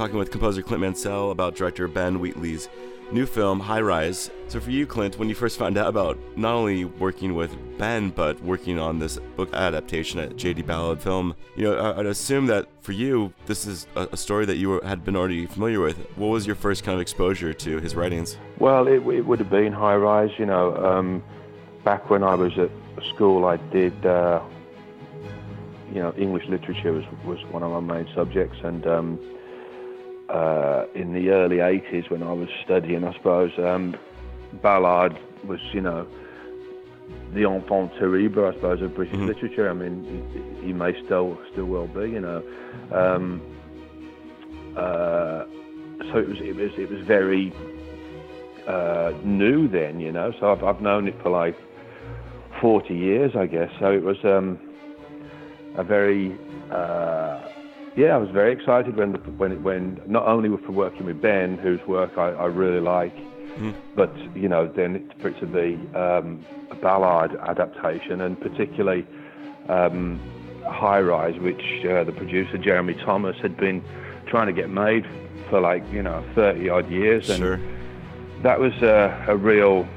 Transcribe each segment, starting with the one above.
talking with composer Clint Mansell about director Ben Wheatley's new film, High Rise. So, for you, Clint, when you first found out about not only working with Ben, but working on this book adaptation at JG Ballard Film, you know, I'd assume that for you, this is a, story that you were, had been already familiar with. What was your first kind of exposure to his writings? Well, it, it would have been High Rise. You know, um, back when I was at school, I did. Uh, you know, English literature was, was one of my main subjects, and um, uh, in the early 80s when I was studying, I suppose, um, Ballard was, you know, the enfant terrible, I suppose, of British mm-hmm. literature. I mean, he, he, may still still well be, you know. Um, uh, so it was it was it was very uh, new then, you know. So I've I've known it for like 40 years, I guess. So it was um, a very uh, yeah, I was very excited when when when not only for working with Ben, whose work I, I really like, mm. but you know then for it to be um, a Ballard adaptation and particularly um, High Rise, which uh, the producer Jeremy Thomas had been trying to get made for like you know 30 odd years, and sure. that was a, a real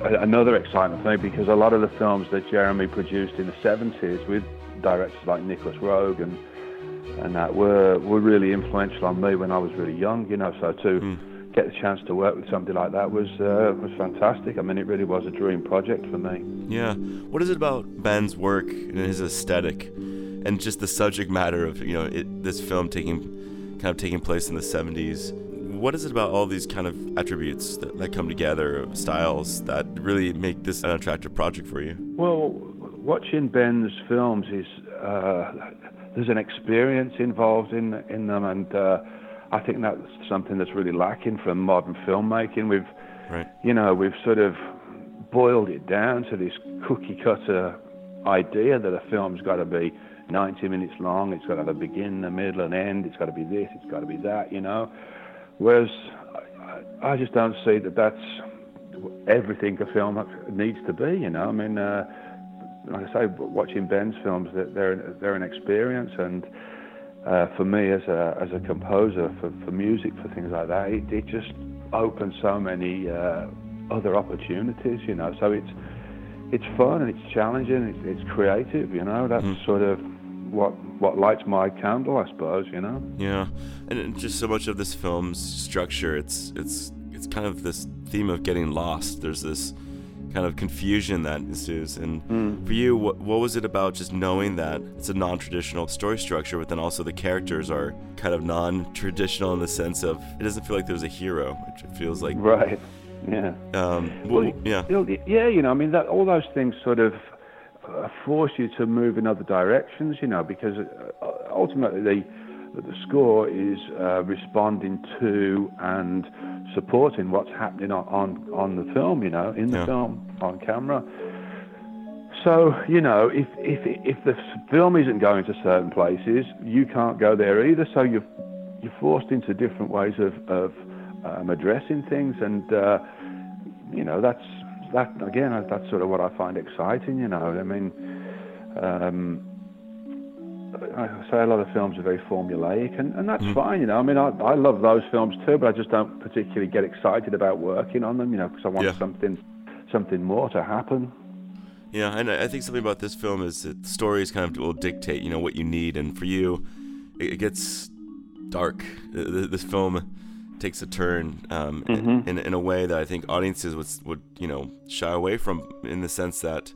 another excitement for me because a lot of the films that Jeremy produced in the 70s with directors like Nicolas Roeg and and that were were really influential on me when I was really young. You know, so to mm. get the chance to work with somebody like that was uh, was fantastic. I mean, it really was a dream project for me. Yeah. What is it about Ben's work and his aesthetic, and just the subject matter of you know it, this film taking kind of taking place in the '70s? What is it about all these kind of attributes that, that come together, styles that really make this an attractive project for you? Well, watching Ben's films is uh, there's an experience involved in in them, and uh, I think that's something that's really lacking from modern filmmaking. We've, right. you know, we've sort of boiled it down to this cookie cutter idea that a film's got to be 90 minutes long. It's got to have a begin, a middle, and end. It's got to be this. It's got to be that. You know, whereas I, I just don't see that that's everything a film needs to be. You know, I mean. Uh, like I say, watching Ben's films, they're they're an experience, and uh, for me as a as a composer for, for music for things like that, it, it just opens so many uh, other opportunities, you know. So it's it's fun and it's challenging, it's, it's creative, you know. That's mm. sort of what what lights my candle, I suppose, you know. Yeah, and just so much of this film's structure, it's it's it's kind of this theme of getting lost. There's this kind of confusion that ensues. And mm. for you, what, what was it about just knowing that it's a non traditional story structure, but then also the characters are kind of non traditional in the sense of it doesn't feel like there's a hero, which it feels like. Right. Yeah. Um, well, well, yeah. Yeah, you know, I mean, that, all those things sort of uh, force you to move in other directions, you know, because uh, ultimately the, the score is uh, responding to and supporting what's happening on, on, on the film, you know, in the yeah. film, on camera. So, you know, if, if, if the film isn't going to certain places, you can't go there either. So you're, you're forced into different ways of, of um, addressing things. And, uh, you know, that's, that, again, that's sort of what I find exciting, you know. I mean, um, I say a lot of films are very formulaic, and, and that's mm. fine, you know. I mean, I, I love those films too, but I just don't particularly get excited about working on them, you know, because I want yeah. something something more to happen. Yeah, and I think something about this film is that stories kind of will dictate, you know, what you need, and for you, it, gets dark. This film takes a turn um, mm-hmm. in, in a way that I think audiences would would you know shy away from, in the sense that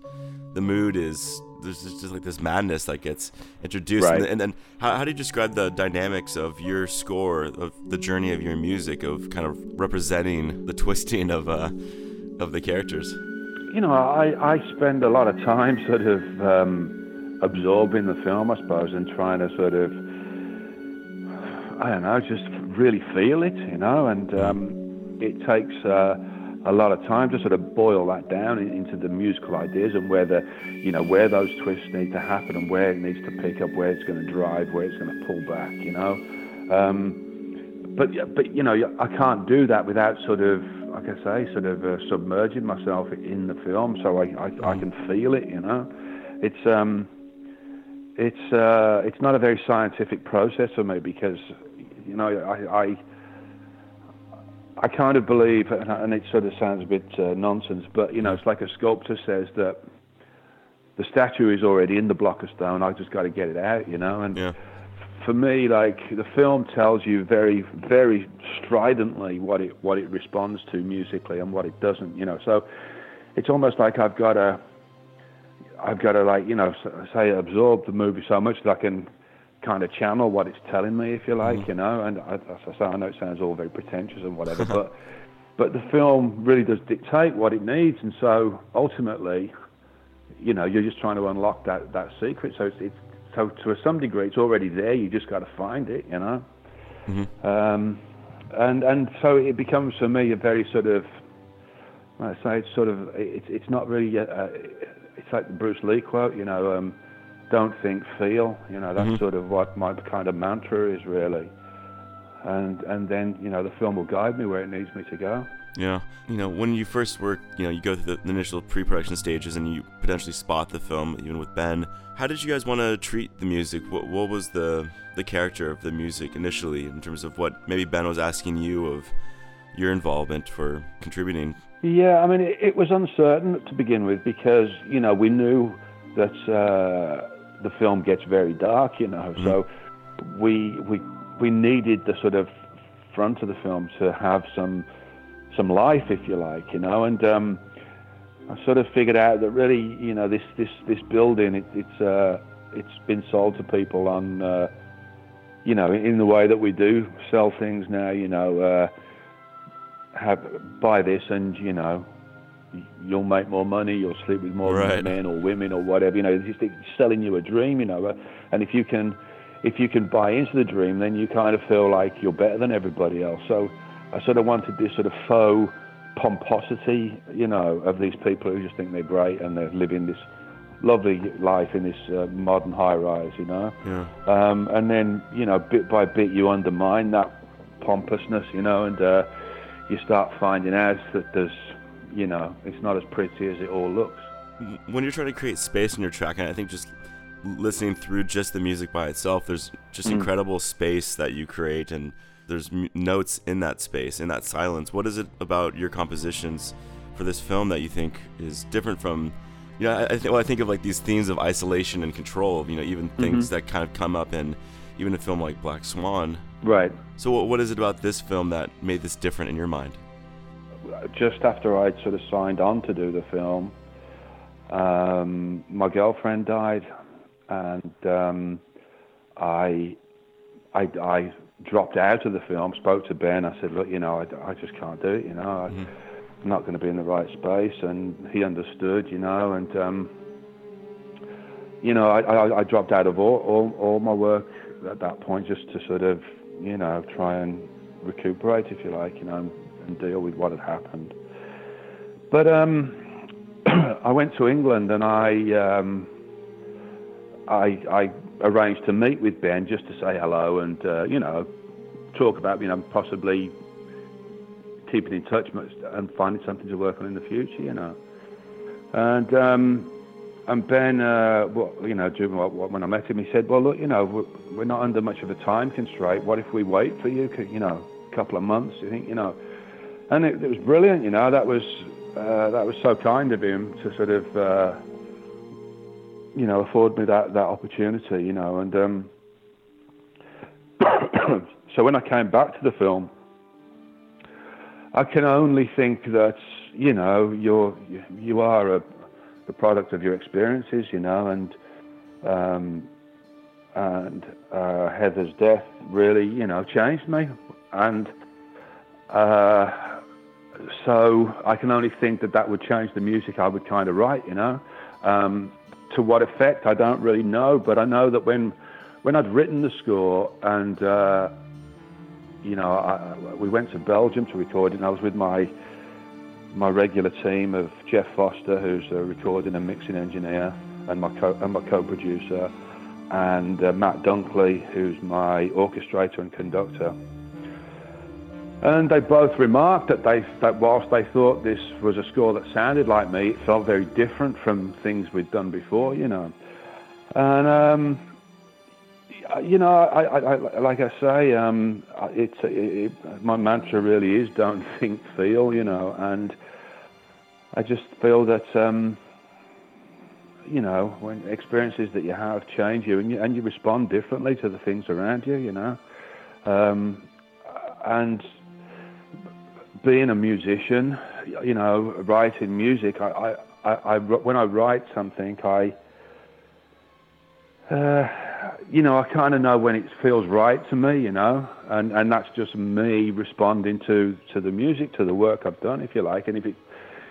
the mood is there's just like this madness that gets introduced. Right. And, then how, how do you describe the dynamics of your score, of the journey of your music, of kind of representing the twisting of uh, of the characters? You know, I, I spend a lot of time sort of um, absorbing the film, I suppose, and trying to sort of, I don't know, just really feel it, you know, and um, it takes. Uh, a lot of time to sort of boil that down into the musical ideas and where the, you know, where those twists need to happen and where it needs to pick up, where it's going to drive, where it's going to pull back, you know. Um, but but you know, I can't do that without sort of, like I say, sort of uh, submerging myself in the film, so I, I, I can feel it, you know. It's um, it's uh, it's not a very scientific process for me because You know, I, I, I kind of believe, and it sort of sounds a bit uh, nonsense, but you know, it's like a sculptor says that the statue is already in the block of stone. I just got to get it out, you know. And yeah. for me, like the film tells you very, very stridently what it what it responds to musically and what it doesn't, you know. So it's almost like I've got to, I've got to like you know say absorb the movie so much that I can kind of channel what it's telling me, if you like, mm-hmm. you know. And I, as I say, I know it sounds all very pretentious and whatever, but but the film really does dictate what it needs, and so ultimately, you know, you're just trying to unlock that that secret. So it's, it's so to some degree, it's already there. You just got to find it, you know. Mm-hmm. Um, and and so it becomes for me a very sort of, I say, it's sort of it's it's not really. A, a, it's like the Bruce Lee quote, you know. Um, don't think, feel. You know, that's mm-hmm. sort of what my kind of mantra is really. And and then you know the film will guide me where it needs me to go. Yeah, you know when you first work, you know you go through the initial pre-production stages and you potentially spot the film, even with Ben. How did you guys want to treat the music? What what was the the character of the music initially in terms of what maybe Ben was asking you of your involvement for contributing? Yeah, I mean it, it was uncertain to begin with because you know we knew that. Uh, the film gets very dark, you know. Mm-hmm. So we we we needed the sort of front of the film to have some some life, if you like, you know. And um, I sort of figured out that really, you know, this this this building, it, it's uh, it's been sold to people on, uh, you know, in the way that we do sell things now, you know. Uh, have buy this and you know you'll make more money, you'll sleep with more right. men or women or whatever. You know, it's just selling you a dream. You know, and if you can, if you can buy into the dream, then you kind of feel like you're better than everybody else. So I sort of wanted this sort of faux pomposity, you know, of these people who just think they're great and they're living this lovely life in this uh, modern high rise, you know. Yeah. Um, and then, you know, bit by bit, you undermine that pompousness, you know, and uh, you start finding out that there's you know, it's not as pretty as it all looks. When you're trying to create space in your track, and I think just listening through just the music by itself, there's just mm. incredible space that you create, and there's m- notes in that space, in that silence. What is it about your compositions for this film that you think is different from? You know, I, I, th- well, I think of like these themes of isolation and control. You know, even things mm-hmm. that kind of come up in even a film like Black Swan. Right. So, what, what is it about this film that made this different in your mind? Just after I'd sort of signed on to do the film, um, my girlfriend died, and um, I, I, I dropped out of the film. Spoke to Ben. I said, "Look, you know, I, I just can't do it. You know, mm-hmm. I'm not going to be in the right space." And he understood. You know, and um, you know, I, I, I dropped out of all, all, all my work at that point just to sort of, you know, try and recuperate, if you like. You know, and deal with what had happened. But um, I went to England and I, um, I, I arranged to meet with Ben just to say hello and uh, you know talk about you know possibly keeping in touch and finding something to work on in the future. You know, and um, and Ben, uh, well, you know, when I met him, he said, "Well, look, you know, we're, we're not under much of a time constraint. What if we wait for you? You know, a couple of months? You think, you know?" And it, it, was brilliant. You know, that was uh, that was so kind of him to sort of uh, you know afford me that that opportunity. You know, and um, so when I came back to the film, I can only think that you know you're you are a the product of your experiences. You know, and um, and uh, Heather's death really you know changed me and. Uh, so I can only think that that would change the music I would kind of write, you know. Um, to what effect, I don't really know, but I know that when when I'd written the score and uh, you know I, we went to Belgium to record it, and I was with my my regular team of Geoff Foster, who's a recording and mixing engineer, and my co- and my co-producer, and uh, Matt Dunkley, who's my orchestrator and conductor. And they both remarked that they that whilst they thought this was a score that sounded like me, it felt very different from things we'd done before, you know. And um, you know, I, I, I, like I say, um, it's it, it, my mantra really is don't think, feel. You know, and I just feel that um, you know when experiences that you have change you and you and you respond differently to the things around you. You know, um, and being a musician, you know, writing music, I, I, I, I when I write something, I uh, you know, I kind of know when it feels right to me, you know, and and that's just me responding to to the music, to the work I've done, if you like. And if it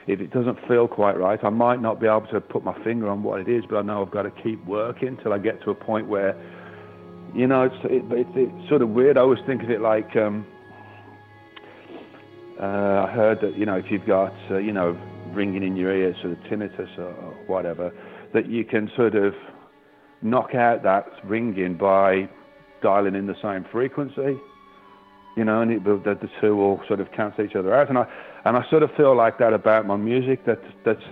if it doesn't feel quite right, I might not be able to put my finger on what it is, but I know I've got to keep working till I get to a point where, you know, it's it, it, it's sort of weird. I always think of it like. Um, uh, I heard that you know if you've got uh, you know ringing in your ears, sort of tinnitus or, whatever, that you can sort of knock out that ringing by dialing in the same frequency. You know, and it, the, the two will sort of cancel each other out. And I, and I sort of feel like that about my music. That that's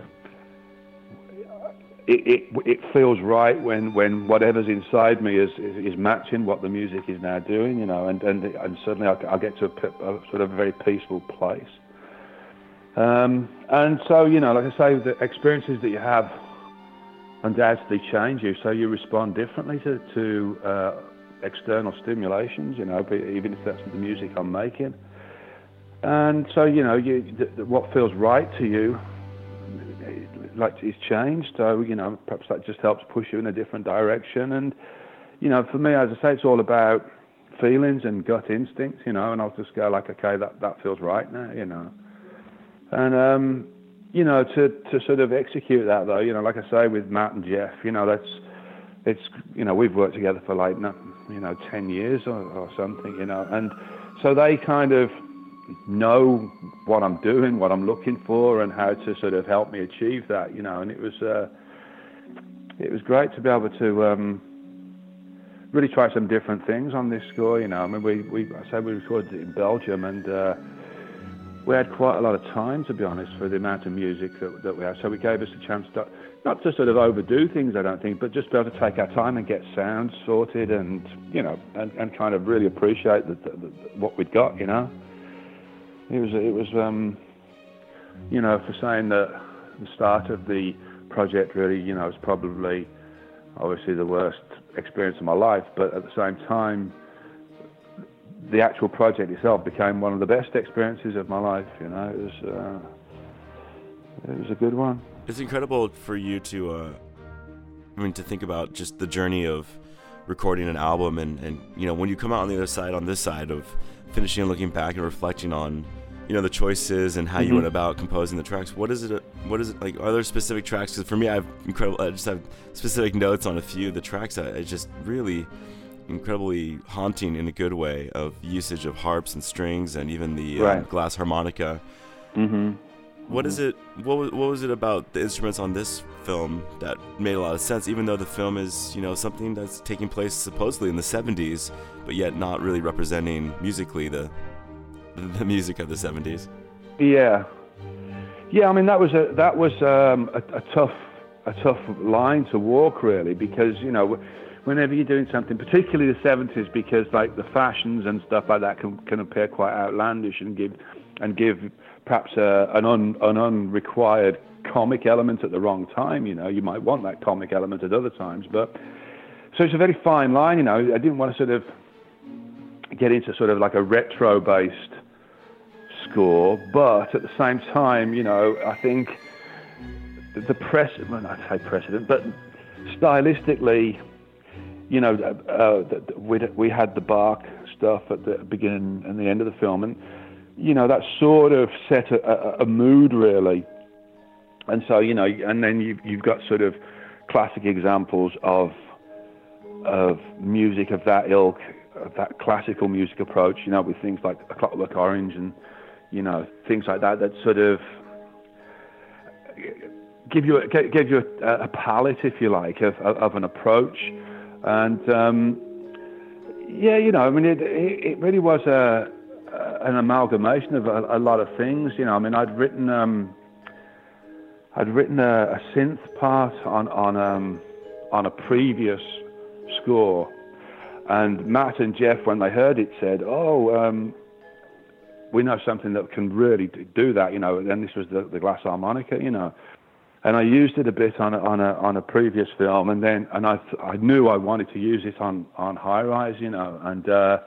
it, it, it feels right when, when whatever's inside me is, is, is matching what the music is now doing. You know, and and and suddenly I, I get to a, a sort of very peaceful place. Um, and so, you know, like I say, the experiences that you have undoubtedly change you. So you respond differently to, to uh, external stimulations, you know, even if that's the music I'm making. And so, you know, you, th- what feels right to you, like, is changed. So, you know, perhaps that just helps push you in a different direction. And, you know, for me, as I say, it's all about feelings and gut instincts, you know, and I'll just go like, okay, that, that feels right now, you know. And, um, you know, to, to sort of execute that though, you know, like I say with Matt and Geoff, you know, that's, it's, you know, we've worked together for like, you know, 10 years or, or something, you know, and so they kind of know what I'm doing, what I'm looking for and how to sort of help me achieve that, you know, and it was, uh, it was great to be able to, um, really try some different things on this score, you know, I mean, we, we, I said we recorded it in Belgium and, uh, we had quite a lot of time, to be honest, for the amount of music that, that we had. So we gave us a chance to, not to sort of overdo things, I don't think, but just be able to take our time and get sounds sorted and, you know, and, and kind of really appreciate the, the, the, what we'd got, you know. It was, it was, um, you know, for saying that the start of the project really, you know, was probably obviously the worst experience of my life, but at the same time, the actual project itself became one of the best experiences of my life. You know, it was uh, it was a good one. It's incredible for you to, uh, I mean, to think about just the journey of recording an album, and and you know, when you come out on the other side, on this side of finishing and looking back and reflecting on, you know, the choices and how mm-hmm. you went about composing the tracks. What is it? What is it like? Are there specific tracks? Because for me, I have incredible. I just have specific notes on a few of the tracks. I, I just really incredibly haunting in a good way of usage of harps and strings and even the um, right. um, glass harmonica. Mm-hmm. What is it? What was, what was it about the instruments on this film that made a lot of sense? Even though the film is, you know, something that's taking place supposedly in the '70s, but yet not really representing musically the the music of the '70s. Yeah, yeah. I mean, that was a that was um, a, a tough a tough line to walk, really, because you know whenever you're doing something, particularly the 70s, because like the fashions and stuff like that can, can appear quite outlandish and give and give perhaps a, an, un, an unrequired comic element at the wrong time. You know, you might want that comic element at other times, but so it's a very fine line. You know, I didn't want to sort of get into sort of like a retro-based score, but at the same time, you know, I think the, precedent, well, I say precedent, but stylistically, you know, uh, uh we we had the Bach stuff at the beginning and the end of the film, and you know that sort of set a, a, a mood really. And so you know, and then you've you've got sort of classic examples of of music of that ilk, of that classical music approach. You know, with things like A Clockwork Orange and you know things like that that sort of give you a, give you a, a palette, if you like, of, of an approach. And um, yeah, you know, I mean, it, it really was a, an amalgamation of a, a, lot of things. You know, I mean, I'd written um, I'd written a, a, synth part on on um, on a previous score, and Matt and Geoff, when they heard it, said, "Oh, um, we know something that can really do that." You know, and this was the, the glass harmonica, you know. And I used it a bit on a, on a on a previous film, and then and I I knew I wanted to use it on on High Rise, you know, and uh,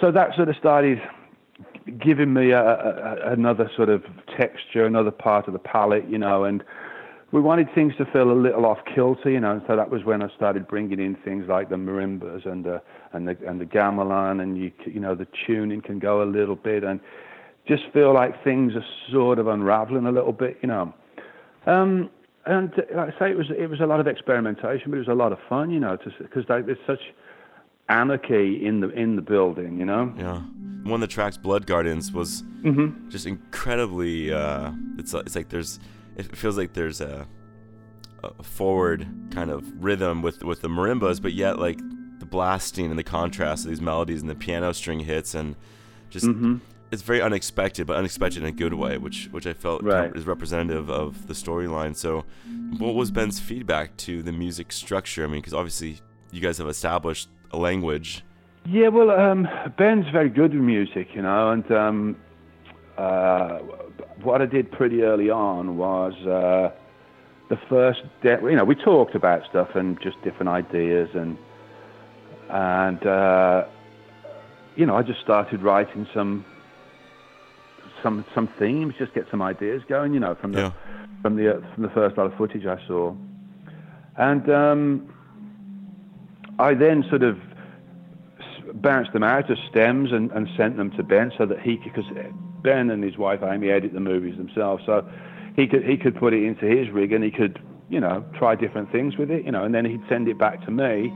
so that sort of started giving me a, a, another sort of texture, another part of the palette, you know, and we wanted things to feel a little off kilter, you know, and so that was when I started bringing in things like the marimbas and the and the and the gamelan, and you you know the tuning can go a little bit, and just feel like things are sort of unraveling a little bit, you know. Um, and like I say, it was it was a lot of experimentation, but it was a lot of fun, you know, because there's such anarchy in the in the building, you know. Yeah, one of the tracks, Blood Gardens, was mm-hmm. just incredibly. Uh, it's it's like there's it feels like there's a, a forward kind of rhythm with with the marimbas, but yet like the blasting and the contrast of these melodies and the piano string hits and just mm-hmm. it's very unexpected, but unexpected in a good way, which which I felt right. is representative of the storyline. So, what was Ben's feedback to the music structure? I mean, because obviously you guys have established a language. Yeah, well, um, Ben's very good with music, you know, and um, uh, what I did pretty early on was uh, the first, de- you know, we talked about stuff and just different ideas, and and uh, you know, I just started writing some some some themes, just get some ideas going, you know, from the yeah. from the from the first lot of footage I saw, and um, I then sort of bounced them out as stems and, and sent them to Ben so that he could, because Ben and his wife Amy edit the movies themselves, so he could he could put it into his rig and he could you know try different things with it, you know, and then he'd send it back to me,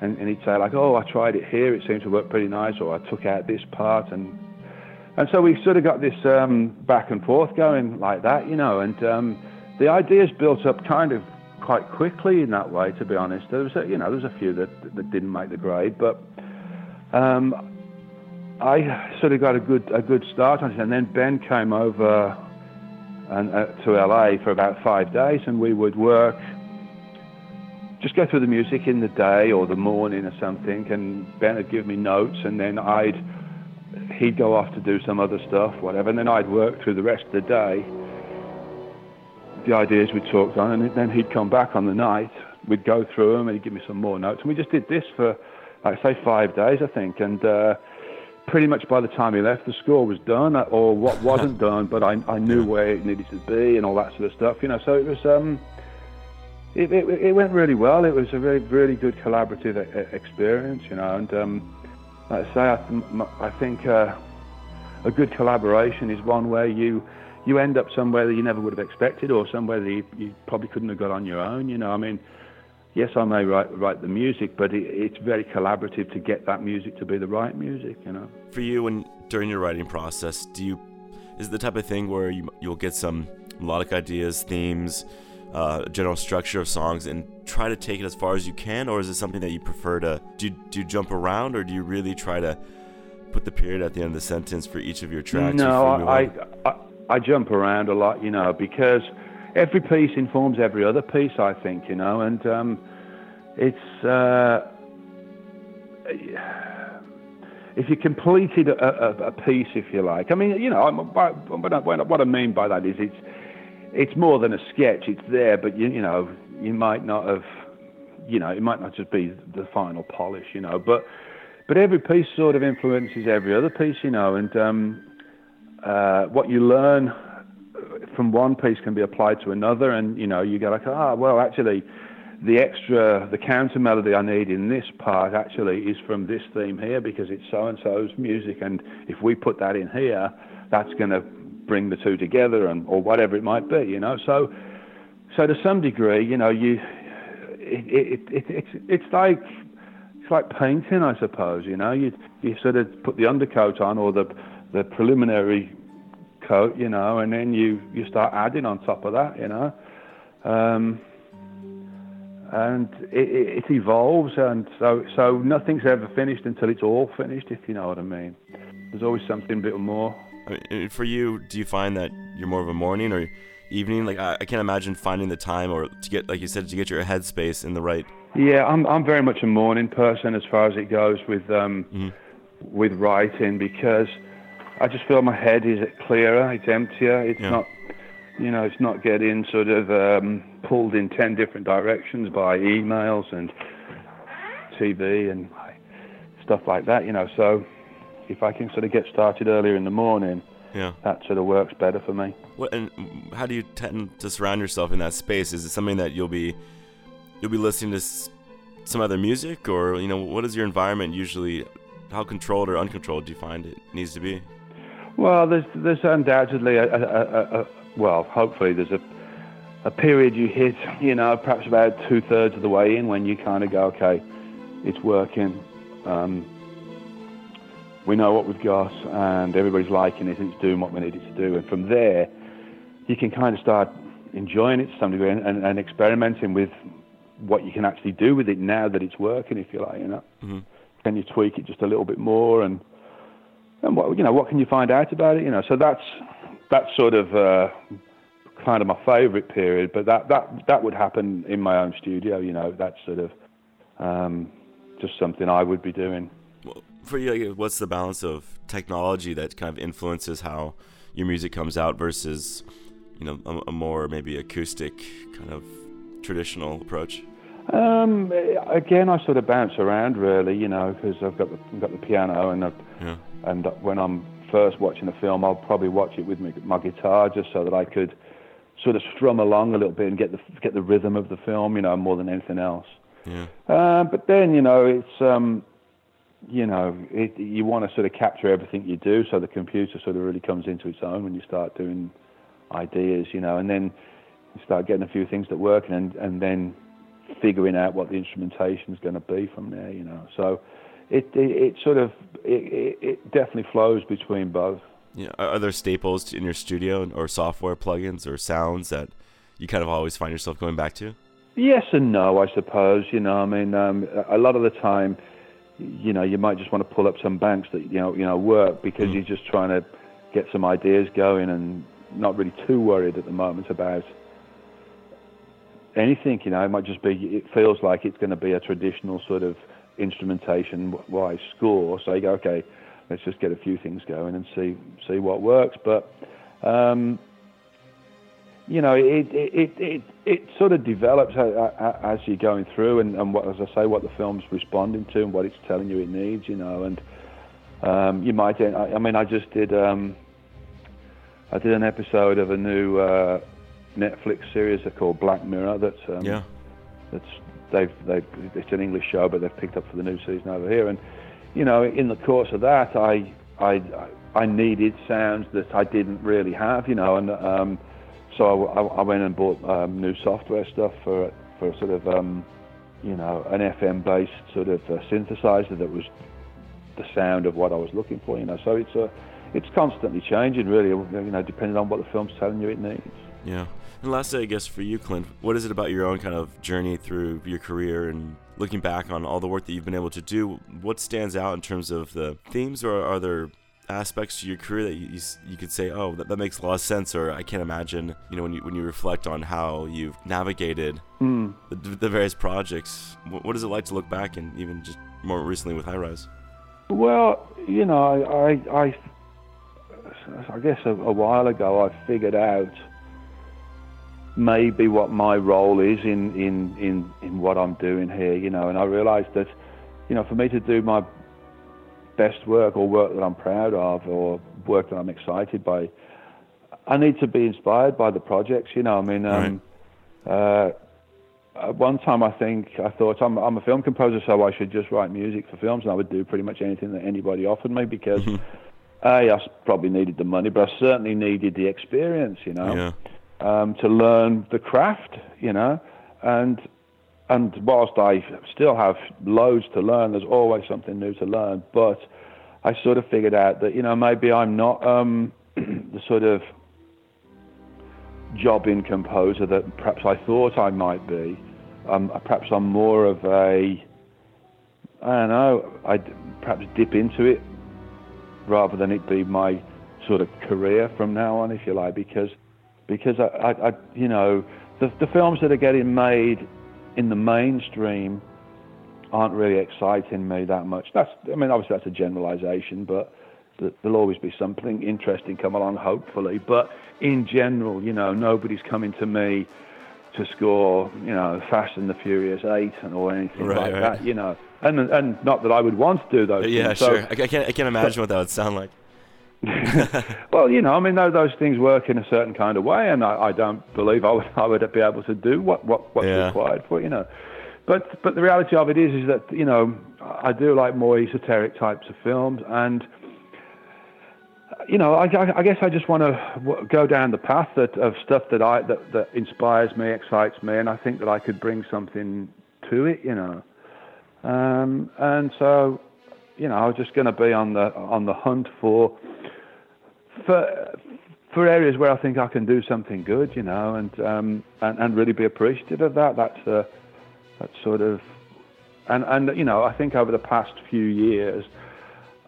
and, and he'd say like, oh, I tried it here, it seemed to work pretty nice, or I took out this part, and and so we sort of got this um, back and forth going like that, you know, and um, the ideas built up kind of quite quickly in that way, to be honest. There was a, you know there was a few that that didn't make the grade, but. Um, I sort of got a good a good start on it, and then Ben came over and uh, to LA for about five days, and we would work, just go through the music in the day or the morning or something, and Ben would give me notes, and then I'd he'd go off to do some other stuff, whatever, and then I'd work through the rest of the day. The ideas we talked on, and then he'd come back on the night. We'd go through them, and he'd give me some more notes, and we just did this for, like say, five days, I think, and. Uh, pretty much by the time he left, the score was done, or what wasn't done, but I, I knew where it needed to be and all that sort of stuff, you know. So it was, um, it, it, it went really well. It was a very, really good collaborative experience, you know. And um, like I say, I, I think uh, a good collaboration is one where you you end up somewhere that you never would have expected, or somewhere that you, you probably couldn't have got on your own, you know. I mean yes, I may write write the music, but it, it's very collaborative to get that music to be the right music. You know. For you, when during your writing process, do you is it the type of thing where you you'll get some melodic ideas, themes, uh, general structure of songs, and try to take it as far as you can, or is it something that you prefer to do? Do you jump around, or do you really try to put the period at the end of the sentence for each of your tracks? No, I, I I jump around a lot, you know, because every piece informs every other piece, I think, you know, and um, it's uh, if you completed a, a, a, piece, if you like. I mean, you know, I'm, what I mean by that is it's it's more than a sketch. It's there, but you you know you might not have, you know, it might not just be the final polish, you know, but but every piece sort of influences every other piece, you know, and um, uh, what you learn from one piece can be applied to another, and you know you go like, ah, well, actually, the extra, the counter melody I need in this part actually is from this theme here because it's so and so's music, and if we put that in here, that's going to bring the two together, and or whatever it might be, you know. So, so to some degree, you know, you, it, it, it, it's it's like it's like painting, I suppose. You know, you you sort of put the undercoat on or the the preliminary coat, you know, and then you, you start adding on top of that, you know. Um, and it, it, evolves, and so so nothing's ever finished until it's all finished, if you know what I mean. There's always something a bit more. I mean, for you, do you find that you're more of a morning or evening? Like I, I can't imagine finding the time or to get, like you said, to get your headspace in the right. Yeah, I'm I'm very much a morning person as far as it goes with um, Mm-hmm. with writing because I just feel my head is clearer, it's emptier, it's Yeah. not, you know, it's not getting sort of um, pulled in ten different directions by emails and TV and stuff like that, you know. So if I can sort of get started earlier in the morning, Yeah. that sort of works better for me. What and how do you tend to surround yourself in that space? Is it something that you'll be you'll be listening to s- some other music, or you know, what is your environment usually? How controlled or uncontrolled do you find it needs to be? Well, there's there's undoubtedly a, a, a, a well, hopefully there's a a period you hit, you know, perhaps about two thirds of the way in when you kind of go, okay, it's working. Um, we know what we've got, and everybody's liking it, and it's doing what we need it to do. And from there, you can kind of start enjoying it to some degree and, and, and experimenting with what you can actually do with it now that it's working, if you like, you know. Mhm. Can you tweak it just a little bit more and and what you know what can you find out about it you know so that's that's sort of uh, kind of my favorite period but that that that would happen in my own studio you know that's sort of um, just something I would be doing Well, for you, what's the balance of technology that kind of influences how your music comes out versus, you know, a, a more maybe acoustic kind of traditional approach? um, again I sort of bounce around really you know because I've got the, I've got the piano and I've, Yeah. And when I'm first watching a film I'll probably watch it with my, my guitar just so that I could sort of strum along a little bit and get the get the rhythm of the film you know more than anything else Yeah. Uh, but then you know it's um, you know it, you want to sort of capture everything you do, so the computer sort of really comes into its own when you start doing ideas, you know, and then you start getting a few things that work, and and then figuring out what the instrumentation is going to be from there, you know. So it it, it sort of it, it, it definitely flows between both. Yeah. Are, are there staples in your studio or software plugins or sounds that you kind of always find yourself going back to? Yes and no, I suppose. You know, I mean, um, a lot of the time, you know, you might just want to pull up some banks that you know, you know, work because Mm. you're just trying to get some ideas going and not really too worried at the moment about anything. You know, it might just be. It feels like it's going to be a traditional sort of instrumentation-wise score. So you go, okay, let's just get a few things going and see see what works. But um, you know, it it, it, it, sort of develops as you're going through, and, and what, as I say, what the film's responding to and what it's telling you it needs, you know, and um, you might. I, I mean, I just did. Um, I did an episode of a new uh, Netflix series called Black Mirror. That's um, Yeah. that's they've they've it's an English show, but they've picked up for the new season over here. And you know, in the course of that, I I I needed sounds that I didn't really have, you know, and um, so I, I went and bought um, new software stuff for for sort of um, you know an FM based sort of uh, synthesizer that was the sound of what I was looking for, you know. So it's a it's constantly changing, really, you know, depending on what the film's telling you it needs. Yeah. And lastly, I guess for you, Clint, what is it about your own kind of journey through your career and looking back on all the work that you've been able to do? What stands out in terms of the themes, or are there aspects to your career that you, you, you could say, oh, that, that makes a lot of sense, or I can't imagine, you know, when you when you reflect on how you've navigated Mm. the, the various projects, what, what is it like to look back and even just more recently with High Rise? Well, you know, I, I, I, I guess a, a while ago I figured out maybe what my role is in, in, in, in what I'm doing here, you know, and I realised that, you know, for me to do my best work or work that I'm proud of or work that I'm excited by, I need to be inspired by the projects, you know. I mean, um, uh, at one time I think I thought I'm, I'm a film composer, so I should just write music for films, and I would do pretty much anything that anybody offered me because I probably needed the money, but I certainly needed the experience, you know, Yeah. Um, to learn the craft, you know, and and whilst I still have loads to learn, there's always something new to learn. But I sort of figured out that you know maybe I'm not um, the sort of jobbing composer that perhaps I thought I might be. Um, perhaps I'm more of a I don't know. I perhaps dip into it rather than it be my sort of career from now on, if you like, because because I, I, I you know, the, the films that are getting made in the mainstream aren't really exciting me that much. That's, I mean, obviously that's a generalization, but there'll always be something interesting come along, hopefully. But in general, you know, nobody's coming to me to score, you know, Fast and the Furious Eight and or anything right, like right. that, you know. And and not that I would want to do those. Yeah, things. sure. So, I can't I can't imagine so, what that would sound like. well, you know, I mean, those things work in a certain kind of way, and I, I don't believe I would I would be able to do what what what's yeah. required for you know. But but the reality of it is is that you know I do like more esoteric types of films, and you know, I, I, guess I just want to go down the path that, of stuff that I that, that inspires me, excites me, and I think that I could bring something to it, you know. Um, and so, you know, I was just going to be on the on the hunt for for for areas where I think I can do something good, you know, and um, and, and really be appreciative of that. That's uh, sort of, and and you know, I think over the past few years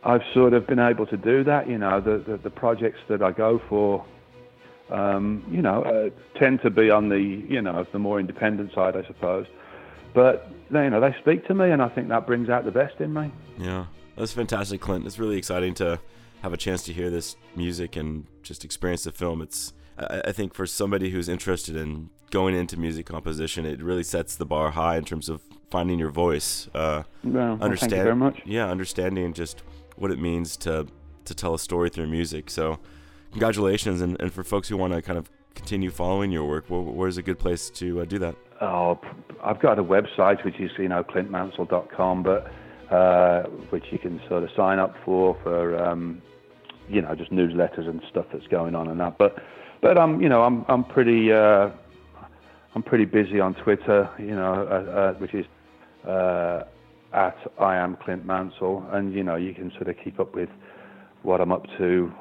I've sort of been able to do that. You know, the the, the projects that I go for, um, you know, uh, tend to be on the you know the more independent side, I suppose. But they, you know, they speak to me, and I think that brings out the best in me. Yeah, that's fantastic, Clint. It's really exciting to have a chance to hear this music and just experience the film. It's I, I think for somebody who's interested in going into music composition, it really sets the bar high in terms of finding your voice. Uh, well, understand, well, thank you very much. Yeah, understanding just what it means to to tell a story through music. So, congratulations, and, and for folks who want to kind of continue following your work, where, where's a good place to uh, do that? Oh, I've got a website which is you know clintmansell.com, but uh, which you can sort of sign up for for um, you know just newsletters and stuff that's going on and that. But but I'm you know I'm I'm pretty uh, I'm pretty busy on Twitter, you know, uh, uh which is uh, at I am Clint Mansell, and you know you can sort of keep up with what I'm up to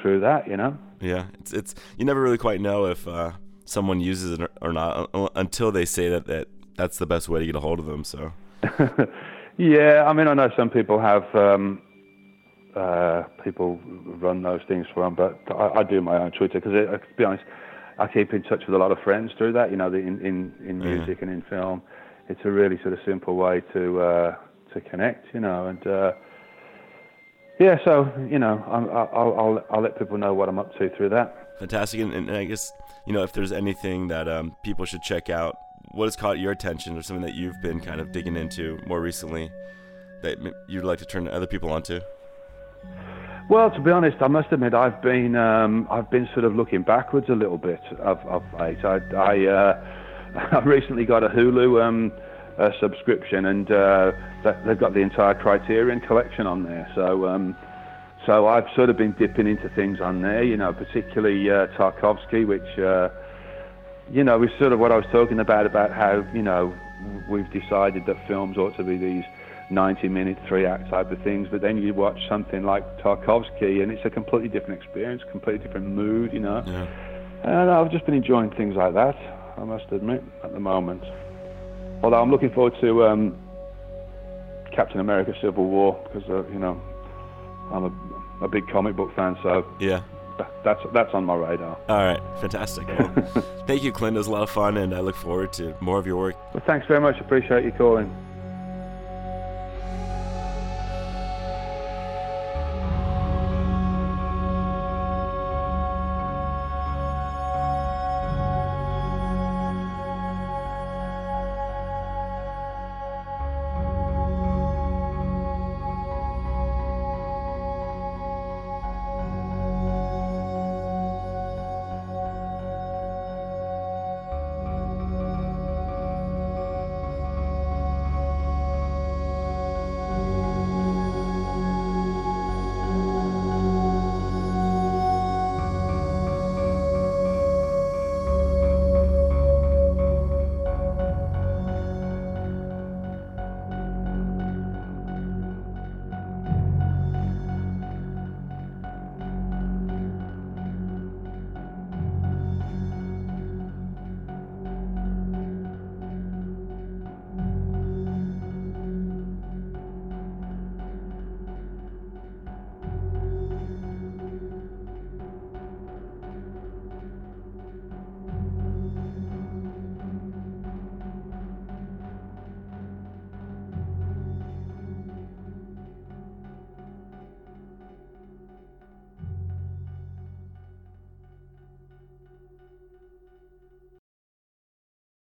through that. You know. Yeah, it's it's you never really quite know if uh, someone uses it or not until they say that that that's the best way to get a hold of them. So. yeah, I mean I know some people have. Um, uh, people run those things for them, but I, I do my own Twitter because, to be honest, I keep in touch with a lot of friends through that. You know, the, in in, in music and in film, it's a really sort of simple way to uh, to connect, you know, and uh, yeah, so you know, i will I'll I'll let people know what I'm up to through that. Fantastic, and, and I guess you know if there's anything that um, people should check out, what has caught your attention, or something that you've been kind of digging into more recently that you'd like to turn other people onto. Well, to be honest, I must admit I've been um, I've been sort of looking backwards a little bit of, of late. I, I uh, I've recently got a Hulu um, uh, subscription, and uh, they've got the entire Criterion collection on there. So, um, so I've sort of been dipping into things on there. You know, particularly uh, Tarkovsky, which uh, you know it's sort of what I was talking about about how you know we've decided that films ought to be these 90-minute, three-act type of things. But then you watch something like Tarkovsky, and it's a completely different experience, completely different mood. You know. Yeah. And I've just been enjoying things like that. I must admit, at the moment. Although I'm looking forward to um, Captain America: Civil War because uh, you know I'm a, a big comic book fan, so yeah, that's that's on my radar. All right, fantastic. Well, thank you, Clint. It was a lot of fun, and I look forward to more of your work. Well, thanks very much. Appreciate you calling.